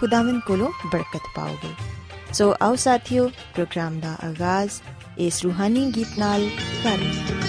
ਖੁਦਾਵੰਦ ਕੋਲੋਂ ਬਰਕਤ ਪਾਓਗੇ ਸੋ ਆਓ ਸਾਥੀਓ ਪ੍ਰੋਗਰਾਮ ਦਾ ਆਗਾਜ਼ ਇਸ ਰੂਹਾਨੀ ਗੀਤ ਨਾਲ ਕਰੀਏ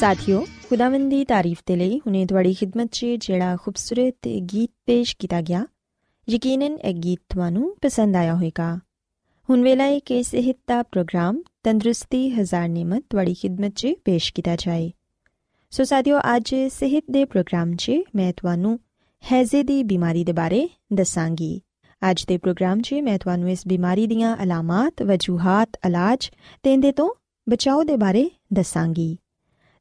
ਸਾਥਿਓ ਖੁਦਾਵੰਦ ਦੀ ਤਾਰੀਫ ਤੇ ਲਈ ਹੁਨੇ ਤੁਹਾਡੀ ਖidmat 'ਚ ਜਿਹੜਾ ਖੂਬਸੂਰਤ ਗੀਤ ਪੇਸ਼ ਕੀਤਾ ਗਿਆ ਯਕੀਨਨ ਇਹ ਗੀਤ ਤੁਹਾਨੂੰ ਪਸੰਦ ਆਇਆ ਹੋਵੇਗਾ। ਹੁਣ ਵੇਲਾ ਹੈ ਕਿ ਸਿਹਤ ਦਾ ਪ੍ਰੋਗਰਾਮ ਤੰਦਰੁਸਤੀ ਹਜ਼ਾਰ ਨਿਮਤ ਤੁਹਾਡੀ ਖidmat 'ਚ ਪੇਸ਼ ਕੀਤਾ ਜਾਏ। ਸੋ ਸਾਥਿਓ ਅੱਜ ਸਿਹਤ ਦੇ ਪ੍ਰੋਗਰਾਮ 'ਚ ਮੈਂ ਤੁਹਾਨੂੰ ਹੈਜ਼ੇ ਦੀ ਬਿਮਾਰੀ ਦੇ ਬਾਰੇ ਦੱਸਾਂਗੀ। ਅੱਜ ਦੇ ਪ੍ਰੋਗਰਾਮ 'ਚ ਮੈਂ ਤੁਹਾਨੂੰ ਇਸ ਬਿਮਾਰੀ ਦੀਆਂ ਅਲਾਮਤ, ਵਜੂਹਾਂ, ਇਲਾਜ ਤੇ ਇਹਦੇ ਤੋਂ ਬਚਾਓ ਦੇ ਬਾਰੇ ਦੱਸਾਂਗੀ।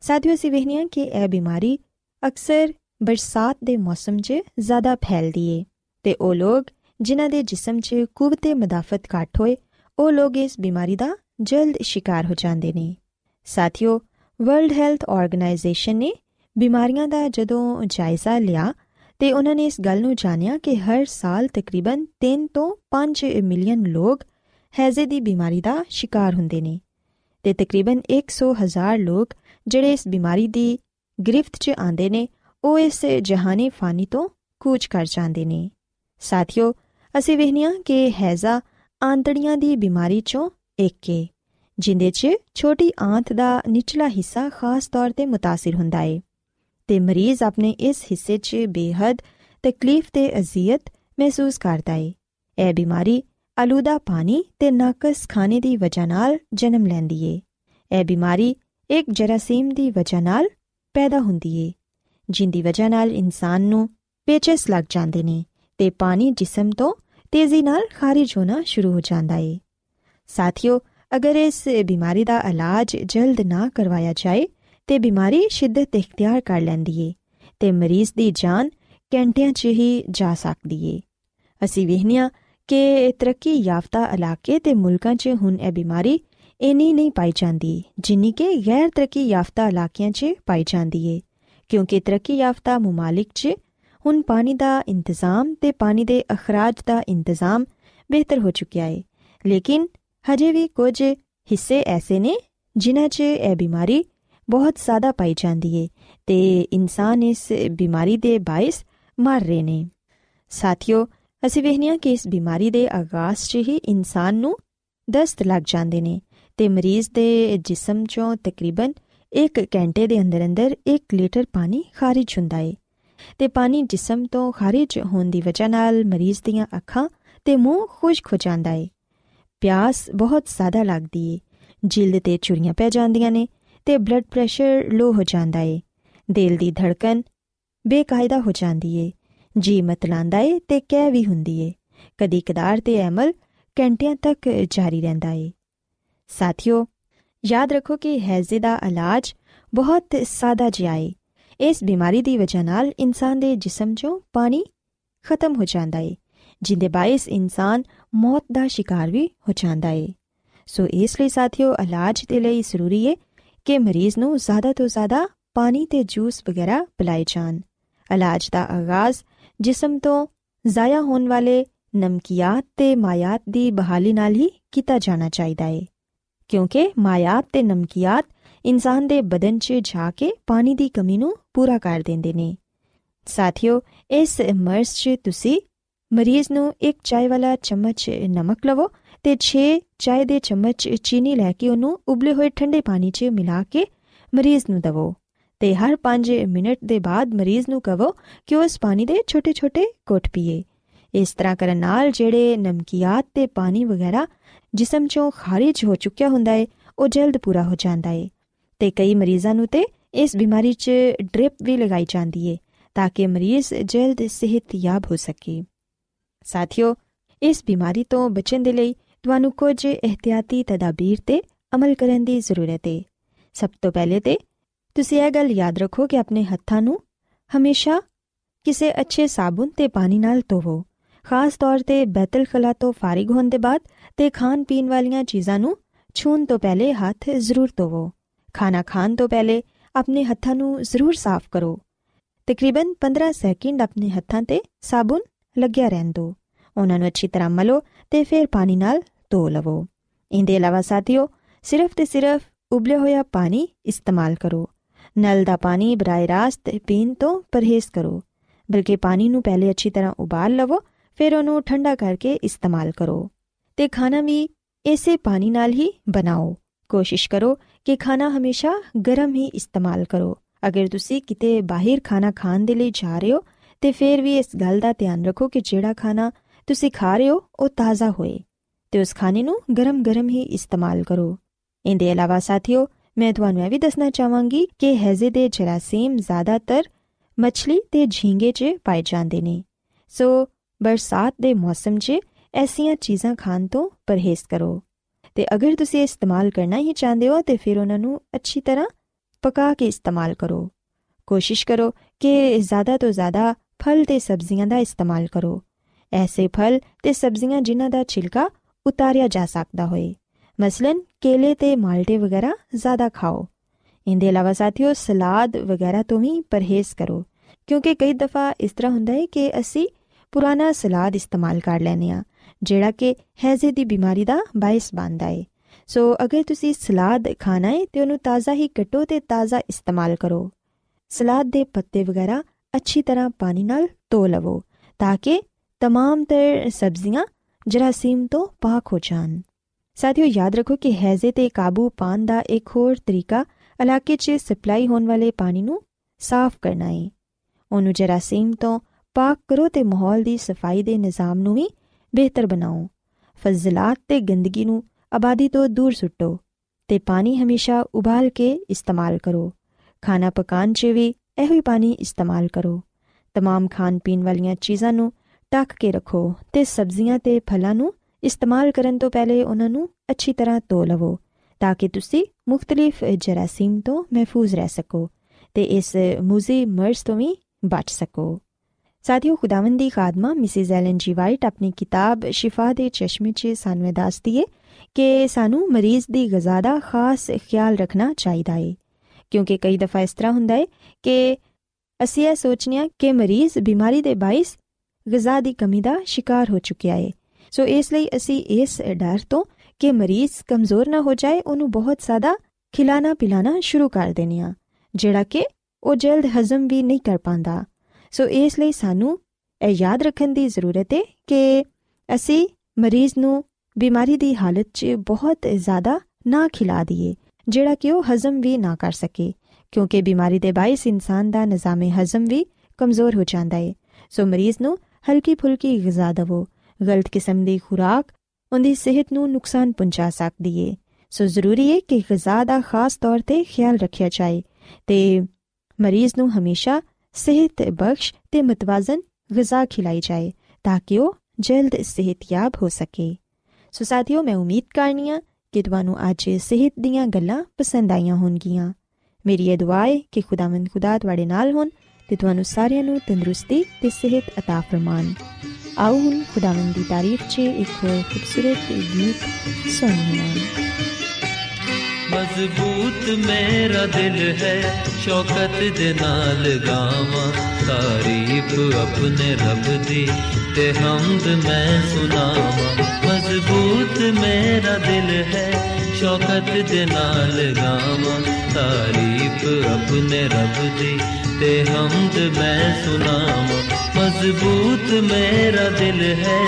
ਸਾਥੀਓ, ਅਸੀਂ ਵੇਖਨੀਆ ਕਿ ਇਹ ਬਿਮਾਰੀ ਅਕਸਰ ਬਰਸਾਤ ਦੇ ਮੌਸਮ 'ਚ ਜ਼ਿਆਦਾ ਫੈਲਦੀ ਏ ਤੇ ਉਹ ਲੋਕ ਜਿਨ੍ਹਾਂ ਦੇ ਜਿਸਮ 'ਚ ਕੁਵਤੇ ਮਦਾਫਤ ਘੱਟ ਹੋਏ, ਉਹ ਲੋਕ ਇਸ ਬਿਮਾਰੀ ਦਾ ਜਲਦ ਸ਼ਿਕਾਰ ਹੋ ਜਾਂਦੇ ਨੇ। ਸਾਥੀਓ ਵਰਲਡ ਹੈਲਥ ਆਰਗੇਨਾਈਜੇਸ਼ਨ ਨੇ ਬਿਮਾਰੀਆਂ ਦਾ ਜਦੋਂ ਜਾਇਜ਼ਾ ਲਿਆ ਤੇ ਉਹਨਾਂ ਨੇ ਇਸ ਗੱਲ ਨੂੰ ਜਾਣਿਆ ਕਿ ਹਰ ਸਾਲ ਤਕਰੀਬਨ 3 ਤੋਂ 5 ਮਿਲੀਅਨ ਲੋਕ ਹੈਜ਼ੇ ਦੀ ਬਿਮਾਰੀ ਦਾ ਸ਼ਿਕਾਰ ਹੁੰਦੇ ਨੇ ਤੇ ਤਕਰੀਬਨ 100 ਹਜ਼ਾਰ ਲੋਕ ਜਿਹੜੇ ਇਸ ਬਿਮਾਰੀ ਦੀ ਗ੍ਰਿਫਤ 'ਚ ਆਂਦੇ ਨੇ ਉਹ ਇਸ ਜਹਾਨੀ ਫਾਨੀ ਤੋਂ ਕੂਚ ਕਰ ਜਾਂਦੇ ਨੇ ਸਾਥੀਓ ਅਸੀਂ ਵਹਿਨੀਆਂ ਕਿ ਹੈਜ਼ਾ ਆਂਤੜੀਆਂ ਦੀ ਬਿਮਾਰੀ 'ਚੋਂ ਇੱਕ ਹੈ ਜਿੰਦੇ 'ਚ ਛੋਟੀ ਆਂਤ ਦਾ ਨਿਚਲਾ ਹਿੱਸਾ ਖਾਸ ਤੌਰ ਤੇ متاثر ਹੁੰਦਾ ਹੈ ਤੇ ਮਰੀਜ਼ ਆਪਣੇ ਇਸ ਹਿੱਸੇ 'ਚ ਬੇਹੱਦ ਤਕਲੀਫ ਤੇ ਅਜ਼ੀਅਤ ਮਹਿਸੂਸ ਕਰਦਾ ਹੈ ਇਹ ਬਿਮਾਰੀ ਆਲੂਦਾ ਪਾਣੀ ਤੇ ਨਾਕਸ ਖਾਣੇ ਦੀ ਵਜ੍ਹਾ ਨਾਲ ਜਨਮ ਲੈਂਦੀ ਏ ਇਹ ਬਿਮਾਰੀ ਇੱਕ ਜਰਾਸੀਮ ਦੀ ਵਜ੍ਹਾ ਨਾਲ ਪੈਦਾ ਹੁੰਦੀ ਏ, ਜਿੰਦੀ ਵਜ੍ਹਾ ਨਾਲ ਇਨਸਾਨ ਨੂੰ ਪੇਚਸ ਲੱਗ ਜਾਂਦੇ ਨੇ ਤੇ ਪਾਣੀ ਜਿਸਮ ਤੋਂ ਤੇਜ਼ੀ ਨਾਲ ਖਾਰਜ ਹੋਣਾ ਸ਼ੁਰੂ ਹੋ ਜਾਂਦਾ ਏ। ਸਾਥੀਓ, ਅਗਰ ਇਸ ਬਿਮਾਰੀ ਦਾ ਇਲਾਜ ਜਲਦ ਨਾ ਕਰਵਾਇਆ ਜਾਏ, ਤੇ ਬਿਮਾਰੀ ਸ਼ਿੱਦਤ ਇਖਤਿਆਰ ਕਰ ਲੈਂਦੀ ਏ ਤੇ ਮਰੀਜ਼ ਦੀ ਜਾਨ ਘੰਟਿਆਂ 'ਚ ਹੀ ਜਾ ਸਕਦੀ ਏ। ਅਸੀਂ ਵੇਖਨੀਆ ਕਿ ਤਰੱਕੀ ਯਾਫਤਾ ਇਲਾਕੇ ਤੇ ਮੁਲਕਾਂ 'ਚ ਹੁਣ ਇਹ ਬਿਮਾਰੀ ਇਨੀ ਨਹੀਂ ਪਾਈ ਜਾਂਦੀ, ਜਿੰਨੀ ਕਿ ਗੈਰ ਤਰੱਕੀ ਯਾਫਤਾ ਇਲਾਕਿਆਂ 'ਚ ਪਾਈ ਜਾਂਦੀ ਏ। ਕਿਉਂਕਿ ਤਰੱਕੀ ਯਾਫਤਾ ਮਮਾਲਿਕ 'ਚ, ਹੁਣ ਪਾਣੀ ਦਾ ਇੰਤਜ਼ਾਮ ਤੇ ਪਾਣੀ ਦੇ ਅਖਰਾਜ ਦਾ ਇੰਤਜ਼ਾਮ ਬਿਹਤਰ ਹੋ ਚੁੱਕਿਆ ਏ। ਲੇਕਿਨ ਹਜੇ ਵੀ ਕੁਝ ਹਿੱਸੇ ਐਸੇ ਨੇ, ਜਿਨ੍ਹਾਂ 'ਚ ਇਹ ਬਿਮਾਰੀ ਬਹੁਤ ਜ਼ਿਆਦਾ ਪਾਈ ਜਾਂਦੀ ਏ ਤੇ ਇਨਸਾਨ ਇਸ ਬਿਮਾਰੀ ਦੇ ਬਾਇਸ ਮਰ ਰਹੇ ਨੇ। ਸਾਥੀਓ, ਅਸੀਂ ਵੇਖਨੀਆ ਕਿ ਇਸ ਬਿਮਾਰੀ ਦੇ ਆਗਾਜ਼ 'ਚ ਹੀ ਇਨਸਾਨ ਨੂੰ ਦਸਤ ਲੱਗ ਜਾਂਦੇ ਨੇ। ਤੇ ਮਰੀਜ਼ ਦੇ ਜਿਸਮ 'ਚੋਂ ਤਕਰੀਬਨ 1 ਘੰਟੇ ਦੇ ਅੰਦਰ ਅੰਦਰ 1 ਲੀਟਰ ਪਾਣੀ ਖਾਰਜ ਹੁੰਦਾ ਏ। ਤੇ ਪਾਣੀ ਜਿਸਮ ਤੋਂ ਖਾਰਜ ਹੋਣ ਦੀ ਵਜ੍ਹਾ ਨਾਲ ਮਰੀਜ਼ ਦੀਆਂ ਅੱਖਾਂ ਤੇ ਮੂੰਹ ਖੁਸ਼ਕ ਹੋ ਜਾਂਦਾ ਏ। ਪਿਆਸ ਬਹੁਤ ਜ਼ਿਆਦਾ ਲੱਗਦੀ ਏ। ਜਿਲਦ ਤੇ ਚੁਰੀਆਂ ਪੈ ਜਾਂਦੀਆਂ ਨੇ ਤੇ ਬਲੱਡ ਪ੍ਰੈਸ਼ਰ ਲੋ ਹੋ ਜਾਂਦਾ ਏ। ਦਿਲ ਦੀ ਧੜਕਨ ਬੇਕਾਇਦਾ ਹੋ ਜਾਂਦੀ ਏ। ਜੀ ਮਤਲਾਂਦਾ ਏ ਤੇ ਕਹਿ ਵੀ ਹੁੰਦੀ ਏ। ਕਦੀ ਕਦਾਰ ਤੇ ਅਮਲ ਘੰਟਿਆਂ ਤੱਕ ਜਾਰੀ ਰਹਿੰਦਾ ਏ। ਸਾਥੀਓ, ਯਾਦ ਰੱਖੋ ਕਿ ਹੈਜ਼ੇ ਦਾ ਇਲਾਜ ਬਹੁਤ ਸਾਦਾ ਜਿਹਾ ਏ। ਇਸ ਬਿਮਾਰੀ ਦੀ ਵਜ੍ਹਾ ਨਾਲ ਇਨਸਾਨ ਦੇ ਜਿਸਮ 'ਚੋਂ ਪਾਣੀ ਖਤਮ ਹੋ ਜਾਂਦਾ ਏ, ਜਿੰਦੇ ਬਾਇਸ ਇਨਸਾਨ ਮੌਤ ਦਾ ਸ਼ਿਕਾਰ ਵੀ ਹੋ ਜਾਂਦਾ ਏ। ਸੋ ਇਸ ਲਈ ਸਾਥੀਓ, ਇਲਾਜ ਦੇ ਲਈ ਜ਼ਰੂਰੀ ਏ ਕਿ ਮਰੀਜ਼ ਨੂੰ ਜ਼ਿਆਦਾ ਤੋਂ ਜ਼ਿਆਦਾ ਪਾਣੀ ਤੇ ਜੂਸ ਵਗੈਰਾ ਪਿਲਾਏ ਜਾਣ। ਇਲਾਜ ਦਾ ਆਗਾਜ਼ ਜਿਸਮ ਤੋਂ ਜ਼ਾਇਆ ਹੋਣ ਵਾਲੇ ਨਮਕੀਆਤ ਤੇ ਮਾਇਆਤ ਦੀ ਬਹਾਲੀ ਨਾਲ ਹੀ ਕੀਤਾ ਜਾਣਾ ਚਾਹੀਦਾ ਏ। ਕਿਉਂਕਿ ਮਾਇਆਤ ਤੇ ਨਮਕੀਆਤ ਇਨਸਾਨ ਦੇ ਬਦਨ 'ਚ ਜਾ ਕੇ ਪਾਣੀ ਦੀ ਕਮੀ ਨੂੰ ਪੂਰਾ ਕਰ ਦਿੰਦੇ ਨੇ। ਸਾਥੀਓ, ਇਸ ਮਰਜ਼ 'ਚ ਤੁਸੀਂ ਮਰੀਜ਼ ਨੂੰ ਇੱਕ ਚਾय ਵਾਲਾ ਚਮਚ ਨਮਕ ਲਵੋ ਤੇ 6 ਚਾय ਦੇ ਚਮਚ ਚੀਨੀ ਲੈ ਕੇ ਉਹਨੂੰ ਉਬਲੇ ਹੋਏ ਠੰਡੇ ਪਾਣੀ 'ਚ ਮਿਲਾ ਕੇ ਮਰੀਜ਼ ਨੂੰ ਦਵੋ ਤੇ ਹਰ 5 ਮਿੰਟ ਦੇ ਬਾਅਦ ਮਰੀਜ਼ ਨੂੰ ਕਹੋ ਕਿ ਉਸ ਪਾਣੀ ਦੇ ਛੋਟੇ-ਛੋਟੇ ਘੁੱਟ ਪੀਏ। ਇਸ ਤਰ੍ਹਾਂ ਕਰਨ ਨਾਲ ਜਿਹੜੇ ਨਮਕੀਆਤ ਤੇ ਪਾਣੀ ਵਗੈਰਾ ਜਿਸਮ 'ਚੋਂ ਖਾਰਜ ਹੋ ਚੁੱਕਿਆ ਹੁੰਦਾ ਏ, ਉਹ ਜਲਦ ਪੂਰਾ ਹੋ ਜਾਂਦਾ ਏ। ਤੇ ਕਈ ਮਰੀਜ਼ਾਂ ਨੂੰ ਤੇ ਇਸ ਬਿਮਾਰੀ 'ਚ ਡ੍ਰਿਪ ਵੀ ਲਗਾਈ ਜਾਂਦੀ ਏ, ਤਾਂ ਕਿ ਮਰੀਜ਼ ਜਲਦ ਸਿਹਤਯਾਬ ਹੋ ਸਕੇ। ਸਾਥੀਓ, ਇਸ ਬਿਮਾਰੀ ਤੋਂ ਬਚਣ ਦੇ ਲਈ ਤੁਹਾਨੂੰ ਕੁਝ ਇhtiyati ਤਦਾਬੀਰ ਤੇ ਅਮਲ ਕਰਨ ਦੀ ਜ਼ਰੂਰਤ ਹੈ ਸਭ ਤੋਂ ਪਹਿਲੇ ਤੇ, ਤੁਸੀਂ ਇਹ ਗੱਲ ਯਾਦ ਰੱਖੋ ਕਿ ਆਪਣੇ ਹੱਥਾਂ ਨੂੰ ਹਮੇਸ਼ਾ ਕਿਸੇ ਅੱਛੇ ਸਾਬੁਨ ਤੇ ਪਾਣੀ ਨਾਲ ਧੋਵੋ। ਖਾਸ ਤੌਰ ਤੇ ਬੈਤਲ ਖਲਾ ਤੋਂ ਫਾਰਿਗ ਹੋਣ ਦੇ ਬਾਅਦ ਤੇ ਖਾਣ ਪੀਣ ਵਾਲੀਆਂ ਚੀਜ਼ਾਂ ਨੂੰ ਛੂਣ ਤੋਂ ਪਹਿਲੇ ਹੱਥ ਜ਼ਰੂਰ ਧੋਵੋ। ਖਾਣਾ ਖਾਣ ਤੋਂ ਪਹਿਲੇ ਆਪਣੇ ਹੱਥਾਂ ਨੂੰ ਜ਼ਰੂਰ ਸਾਫ਼ ਕਰੋ। ਤਕਰੀਬਨ 15 ਸੈਕਿੰਡ ਆਪਣੇ ਹੱਥਾਂ ਤੇ ਸਾਬੁਨ ਲੱਗਿਆ ਰਹਿਣ ਦਿਓ। ਉਹਨਾਂ ਨੂੰ ਅੱਛੀ ਤਰ੍ਹਾਂ ਮਲੋ ਤੇ ਫਿਰ ਪਾਣੀ ਨਾਲ ਧੋ ਲਵੋ। ਇਹਦੇ ਇਲਾਵਾ ਸਾਥੀਓ, ਸਿਰਫ ਤੇ ਸਿਰਫ ਉਬਲੇ ਹੋਇਆ ਪਾਣੀ ਇਸਤੇਮਾਲ ਕਰੋ। ਨਲ ਦਾ ਪਾਣੀ ਬਰਾਏ ਰਾਸਤ ਪੀਣ ਤੋਂ ਪਰਹੇਜ਼ ਕਰੋ। ਬਲਕਿ ਪਾਣੀ ਨੂੰ ਪਹਿਲੇ ਅੱਛੀ ਤਰ੍ਹਾਂ ਉਬਾਲ ਲਵੋ ਫਿਰ ਉਹਨੂੰ ਠੰਡਾ ਕਰਕੇ ਇਸਤੇਮਾਲ ਕਰੋ ਤੇ ਖਾਣਾ ਵੀ ਇਸੇ ਪਾਣੀ ਨਾਲ ਹੀ ਬਣਾਓ। ਕੋਸ਼ਿਸ਼ ਕਰੋ ਕਿ ਖਾਣਾ ਹਮੇਸ਼ਾ ਗਰਮ ਹੀ ਇਸਤੇਮਾਲ ਕਰੋ। ਅਗਰ ਤੁਸੀਂ ਕਿਤੇ ਬਾਹਰ ਖਾਣਾ ਖਾਣ ਦੇ ਲਈ ਜਾ ਰਹੇ ਹੋ, ਤੇ ਫਿਰ ਵੀ ਇਸ ਗੱਲ ਦਾ ਧਿਆਨ ਰੱਖੋ ਕਿ ਜਿਹੜਾ ਖਾਣਾ ਤੁਸੀਂ ਖਾ ਰਹੇ ਹੋ, ਉਹ ਤਾਜ਼ਾ ਹੋਏ ਤੇ ਉਸ ਖਾਣੇ ਨੂੰ ਗਰਮ-ਗਰਮ ਹੀ ਇਸਤੇਮਾਲ ਕਰੋ। ਇਹਦੇ ਇਲਾਵਾ ਸਾਥੀਓ, ਮੈਂ ਤੁਹਾਨੂੰ ਇਹ ਵੀ ਦੱਸਣਾ ਚਾਹਾਂਗੀ ਕਿ ਹੈਜ਼ੇ ਦੇ ਜਰਾਸੀਮ ਜ਼ਿਆਦਾਤਰ ਮੱਛਲੀ ਤੇ ਝੀਂਗੇ 'ਚ ਪਾਏ ਜਾਂਦੇ ਨੇ। ਸੋ ਬਰਸਾਤ ਦੇ ਮੌਸਮ 'ਚ ਐਸੀਆਂ ਚੀਜ਼ਾਂ ਖਾਣ ਤੋਂ ਪਰਹੇਜ਼ ਕਰੋ। ਤੇ ਅਗਰ ਤੁਸੀਂ ਇਸਤੇਮਾਲ ਕਰਨਾ ਹੀ ਚਾਹੁੰਦੇ ਹੋ, ਤੇ ਫਿਰ ਉਹਨਾਂ ਨੂੰ ਅੱਛੀ ਤਰ੍ਹਾਂ ਪਕਾ ਕੇ ਇਸਤੇਮਾਲ ਕਰੋ। ਕੋਸ਼ਿਸ਼ ਕਰੋ ਕਿ ਜ਼ਿਆਦਾ ਤੋਂ ਜ਼ਿਆਦਾ ਫਲ ਤੇ ਸਬਜ਼ੀਆਂ ਦਾ ਇਸਤੇਮਾਲ ਕਰੋ। ਐਸੇ ਫਲ ਤੇ ਸਬਜ਼ੀਆਂ ਜਿਨ੍ਹਾਂ ਦਾ ਛਿਲਕਾ ਉਤਾਰਿਆ ਜਾ ਸਕਦਾ ਹੋਏ। ਮਸਲਨ ਕੇਲੇ ਤੇ ਮਾਲਟੇ ਵਗੈਰਾ ਜ਼ਿਆਦਾ ਖਾਓ। ਇਹਦੇ ਇਲਾਵਾ ਸਾਥੀਓ ਸਲਾਦ ਵਗੈਰਾ ਤੋਂ ਵੀ ਪਰਹੇਜ਼ ਕਰੋ। ਕਿਉਂਕਿ ਕਈ ਦਫਾ ਇਸ ਤਰ੍ਹਾਂ ਹੁੰਦਾ ਹੈ ਕਿ ਅਸੀਂ ਪੁਰਾਣਾ ਸਲਾਦ ਇਸਤੇਮਾਲ ਕਰ ਲੈਨੇ ਆ ਜਿਹੜਾ ਕਿ ਹੈਜ਼ੇ ਦੀ ਬਿਮਾਰੀ ਦਾ ਬਾਇਸ ਬਣਦਾ ਏ। ਸੋ ਅਗਰ ਤੁਸੀਂ ਸਲਾਦ ਖਾਣਾ ਏ, ਤੇ ਉਹਨੂੰ ਤਾਜ਼ਾ ਹੀ ਕੱਟੋ ਤੇ ਤਾਜ਼ਾ ਇਸਤੇਮਾਲ ਕਰੋ। ਸਲਾਦ ਦੇ ਪੱਤੇ ਵਗੈਰਾ ਅੱਛੀ ਤਰ੍ਹਾਂ ਪਾਣੀ ਨਾਲ ਧੋ ਲਵੋ, ਤਾਂ ਕਿ ਤਮਾਮ ਤਰ ਸਬਜ਼ੀਆਂ ਜਰਾਸੀਮ ਤੋਂ ਪਾਕ ਹੋ ਜਾਣ। ਸਾਥੀਓ, ਯਾਦ ਰੱਖੋ ਕਿ ਹੈਜ਼ੇ ਤੇ ਕਾਬੂ ਪਾਣ ਦਾ ਇੱਕ ਹੋਰ ਤਰੀਕਾ ਇਲਾਕੇ 'ਚ ਸਪਲਾਈ ਹੋਣ ਵਾਲੇ ਪਾਣੀ ਨੂੰ ਸਾਫ਼ ਕਰਨਾ ਹੈ ਉਹਨੂੰ ਜਰਾਸੀਮ ਤੋਂ ਪਾਕ ਕਰੋ ਤੇ ਮਾਹੌਲ ਦੀ ਸਫ਼ਾਈ ਦੇ ਨਿਜ਼ਾਮ ਨੂੰ ਵੀ ਬਿਹਤਰ ਬਣਾਓ। ਫਜ਼ਲਾਤ ਤੇ ਗੰਦਗੀ ਨੂੰ ਆਬਾਦੀ ਤੋਂ ਦੂਰ ਸੁੱਟੋ ਤੇ ਪਾਣੀ ਹਮੇਸ਼ਾ ਉਬਾਲ ਕੇ ਇਸਤੇਮਾਲ ਕਰੋ। ਖਾਣਾ ਪਕਾਉਣ 'ਚ ਵੀ ਇਹੋ ਹੀ ਪਾਣੀ ਇਸਤੇਮਾਲ ਕਰੋ। ਤਮਾਮ ਖਾਣ ਪੀਣ ਵਾਲੀਆਂ ਚੀਜ਼ਾਂ ਨੂੰ ਢੱਕ ਕੇ ਰੱਖੋ ਤੇ ਸਬਜ਼ੀਆਂ ਤੇ ਫਲਾਂ ਨੂੰ ਇਸਤੇਮਾਲ ਕਰਨ ਤੋਂ ਪਹਿਲੇ ਉਹਨਾਂ ਨੂੰ ਅੱਛੀ ਤਰ੍ਹਾਂ ਧੋ ਲਵੋ ਤਾਂ ਕਿ ਤੁਸੀਂ ਮੁxtਲਿਫ ਜਰਾਸੀਮ ਤੋਂ ਮਹਿਫੂਜ਼ ਰਹਿ ਸਕੋ ਤੇ ਇਸ ਮੂਜ਼ੀ ਮਰਜ਼ ਤੋਂ ਵੀ ਬਚ ਸਕੋ। ਸਾਥੀਓ, ਖੁਦਾਵੰਦ ਦੀ ਖਾਦਮਾ ਮਿਸਿਸ ਐਲਨ ਜੀ ਵਾਈਟ ਆਪਣੀ ਕਿਤਾਬ ਸ਼ਿਫਾ ਦੇ ਚਸ਼ਮੇ 'ਚ ਸਾਨੂੰ ਦੱਸਦੀ ਏ ਕਿ ਸਾਨੂੰ ਮਰੀਜ਼ ਦੀ ਗਜ਼ਾ ਦਾ ਖਾਸ ਖਿਆਲ ਰੱਖਣਾ ਚਾਹੀਦਾ ਏ। ਕਿਉਂਕਿ ਕਈ ਦਫਾ ਇਸ ਤਰ੍ਹਾਂ ਹੁੰਦਾ ਏ ਕਿ ਅਸੀਂ ਇਹ ਸੋਚਨੇ ਆ ਕਿ ਮਰੀਜ਼ ਬਿਮਾਰੀ ਦੇ ਬਾਇਸ ਗਜ਼ਾ ਦੀ ਕਮੀ ਦਾ ਸ਼ਿਕਾਰ ਹੋ ਚੁੱਕਿਆ ਏ। ਸੋ ਇਸ ਲਈ ਅਸੀਂ ਇਸ ਡਰ ਤੋਂ ਕਿ ਮਰੀਜ਼ ਕਮਜ਼ੋਰ ਨਾ ਹੋ ਜਾਏ, ਉਹਨੂੰ ਬਹੁਤ ਜ਼ਿਆਦਾ ਖਿਲਾਣਾ ਪਿਲਾਣਾ ਸ਼ੁਰੂ ਕਰ ਦੇਨੇ ਆ ਜਿਹੜਾ ਕਿ ਉਹ ਜਲਦ ਹਜ਼ਮ ਵੀ ਨਹੀਂ ਕਰ ਪਾਉਂਦਾ। ਸੋ ਇਸ ਲਈ ਸਾਨੂੰ ਇਹ ਯਾਦ ਰੱਖਣ ਦੀ ਜ਼ਰੂਰਤ ਹੈ ਕਿ ਅਸੀਂ ਮਰੀਜ਼ ਨੂੰ ਬਿਮਾਰੀ ਦੀ ਹਾਲਤ 'ਚ ਬਹੁਤ ਜ਼ਿਆਦਾ ਨਾ ਖਿਲਾ ਦਈਏ, ਜਿਹੜਾ ਕਿ ਉਹ ਹਜ਼ਮ ਵੀ ਨਾ ਕਰ ਸਕੇ, ਕਿਉਂਕਿ ਬਿਮਾਰੀ ਦੇ ਬਾਇਸ ਇਨਸਾਨ ਦਾ ਨਿਜ਼ਾਮੇ ਹਜ਼ਮ ਵੀ ਕਮਜ਼ੋਰ ਹੋ ਜਾਂਦਾ ਹੈ। ਸੋ ਮਰੀਜ਼ ਨੂੰ ਹਲਕੀ ਫੁਲਕੀ ਗਿਜ਼ਾ ਦਵੋ, ਗਲਤ ਕਿਸਮ ਦੀ ਖੁਰਾਕ ਉਹਦੀ ਸਿਹਤ ਨੂੰ ਨੁਕਸਾਨ ਪਹੁੰਚਾ ਸਕਦੀ ਏ। ਸੋ ਜ਼ਰੂਰੀ ਹੈ ਕਿ ਗਿਜ਼ਾ ਦਾ ਖਾਸ ਤੌਰ ਤੇ ਖਿਆਲ ਰੱਖਿਆ ਜਾਏ ਤੇ ਮਰੀਜ਼ ਨੂੰ ਹਮੇਸ਼ਾ ਸਿਹਤ ਬਖਸ਼ ਤੇ ਮਤਵਾਜ਼ਨ ਗਿਜ਼ਾ ਖਿਲਾਈ ਜਾਏ ਤਾਂ ਕਿ ਉਹ ਜਲਦ ਸਿਹਤਯਾਬ ਹੋ ਸਕੇ ਸੋ ਸਾਥੀਓ ਮੈਂ ਉਮੀਦ ਕਰਨੀਆ ਕਿ ਤੁਹਾਨੂੰ ਅੱਜ ਸਿਹਤ ਦੀਆਂ ਗੱਲਾਂ ਪਸੰਦ ਆਈਆਂ ਹੋਣਗੀਆਂ ਮੇਰੀ ਇਹ ਦੁਆ ਹੈ ਕਿ ਖੁਦਾਵੰਦ ਖੁਦਾ ਤੁਹਾਡੇ ਨਾਲ ਹੋਣ ਤੇ ਤੁਹਾਨੂੰ ਸਾਰਿਆਂ ਨੂੰ ਤੰਦਰੁਸਤੀ ਤੇ ਸਿਹਤ عطا ਫਰਮਾਨ ਆਓ ਹੁਣ ਖੁਦਾਵੰਦ ਦੀ ਤਾਰੀਫ 'ਚ ਇੱਕ ਖੂਬਸੂਰਤ ਗੀਤ ਸੁਣੀਏ ਮਜ਼ਬੂਤ ਮੇਰਾ ਦਿਲ ਹੈ ਸ਼ੌਕਤ ਦੇ ਨਾਲ ਗਾਵਾਂ ਤਾਰੀਫ ਆਪਣੇ ਰੱਬ ਦੀ ਤੇ ਹਮਦ ਮੈਂ ਸੁਣਾਵਾਂ ਮਜ਼ਬੂਤ ਮੇਰਾ ਦਿਲ ਹੈ ਸ਼ੌਕਤ ਦੇ ਨਾਲ ਗਾਵਾਂ ਤਾਰੀਫ ਆਪਣੇ ਰੱਬ ਦੀ ਤੇ ਹਮਦ ਮੈਂ ਸੁਣਾਵਾਂ ਮਜ਼ਬੂਤ ਮੇਰਾ ਦਿਲ ਹੈ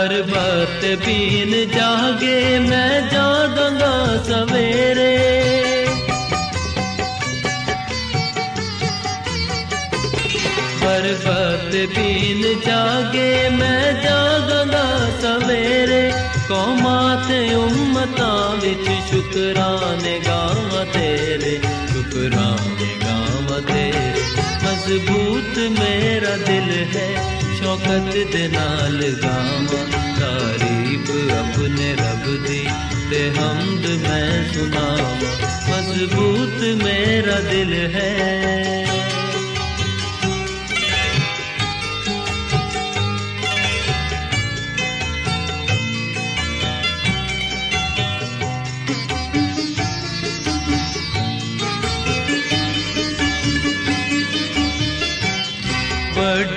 ਬਰਬਤ ਬੀਨ ਜਾਗੇ, ਮੈਂ ਜਾਗਾਂਗਾ ਸਵੇਰੇ। ਬਰਬਤ ਬੀਨ ਜਾਗੇ, ਮੈਂ ਜਾਗਾਂਗਾ ਸਵੇਰੇ। ਕੌਮਾਂ ਤੇ ਉਮਤਾਂ ਵਿੱਚ ਸ਼ੁਕਰਾਨੇ ਗਾਵਾਂ ਤੇਰੇ, ਸ਼ੁਕਰਾਨੇ ਗਾਵਾਂ ਤੇਰੇ। ਮਜ਼ਬੂਤ ਮੇਰਾ ਦਿਲ ਹੈ ਸ਼ੌਕਤ ਦੇ ਨਾਲ ਗਾਵਾਂ। ਤਾਰੀਫ ਆਪਣੇ ਰੱਬ ਦੀ ਤੇ ਹਮਦ ਮੈਂ ਸੁਣਾਵਾਂ। ਮਜ਼ਬੂਤ ਮੇਰਾ ਦਿਲ ਹੈ।